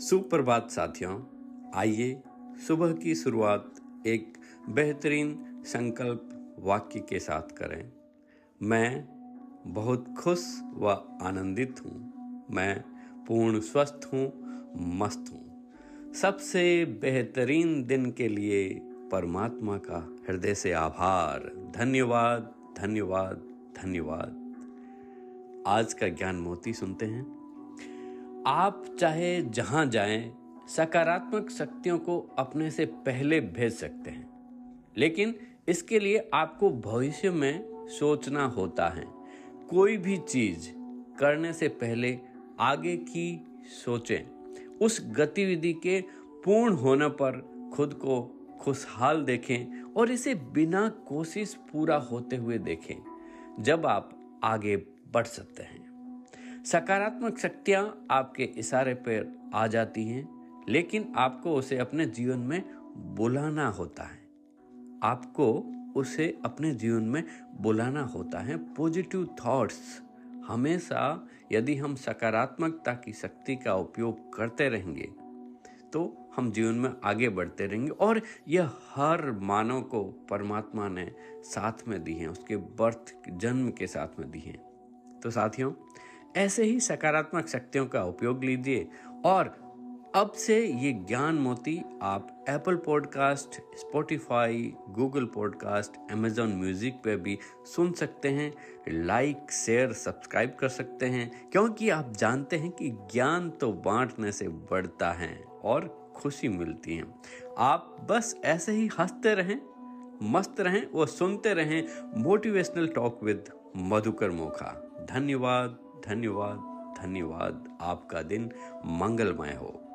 सुप्रभात साथियों। आइए सुबह की शुरुआत एक बेहतरीन संकल्प वाक्य के साथ करें। मैं बहुत खुश व आनंदित हूँ। मैं पूर्ण स्वस्थ हूँ, मस्त हूँ। सबसे बेहतरीन दिन के लिए परमात्मा का हृदय से आभार। धन्यवाद धन्यवाद धन्यवाद। आज का ज्ञान मोती सुनते हैं। आप चाहे जहाँ जाएँ, सकारात्मक शक्तियों को अपने से पहले भेज सकते हैं। लेकिन इसके लिए आपको भविष्य में सोचना होता है। कोई भी चीज़ करने से पहले आगे की सोचें। उस गतिविधि के पूर्ण होने पर खुद को खुशहाल देखें और इसे बिना कोशिश पूरा होते हुए देखें, जब आप आगे बढ़ सकते हैं। सकारात्मक शक्तियाँ आपके इशारे पर आ जाती हैं, लेकिन आपको उसे अपने जीवन में बुलाना होता है। आपको उसे अपने जीवन में बुलाना होता है। पॉजिटिव थॉट्स हमेशा यदि हम सकारात्मकता की शक्ति का उपयोग करते रहेंगे तो हम जीवन में आगे बढ़ते रहेंगे और यह हर मानव को परमात्मा ने साथ में दी है, उसके बर्थ जन्म के साथ में दी है। तो साथियों ऐसे ही सकारात्मक शक्तियों का उपयोग लीजिए। और अब से ये ज्ञान मोती आप Apple podcast Spotify Google podcast Amazon music पे भी सुन सकते हैं। लाइक शेयर सब्सक्राइब कर सकते हैं। क्योंकि आप जानते हैं कि ज्ञान तो बांटने से बढ़ता है और खुशी मिलती है। आप बस ऐसे ही हँसते रहें, मस्त रहें और सुनते रहें motivational talk with Madhukar Mokha. धन्यवाद। धन्यवाद धन्यवाद। आपका दिन मंगलमय हो।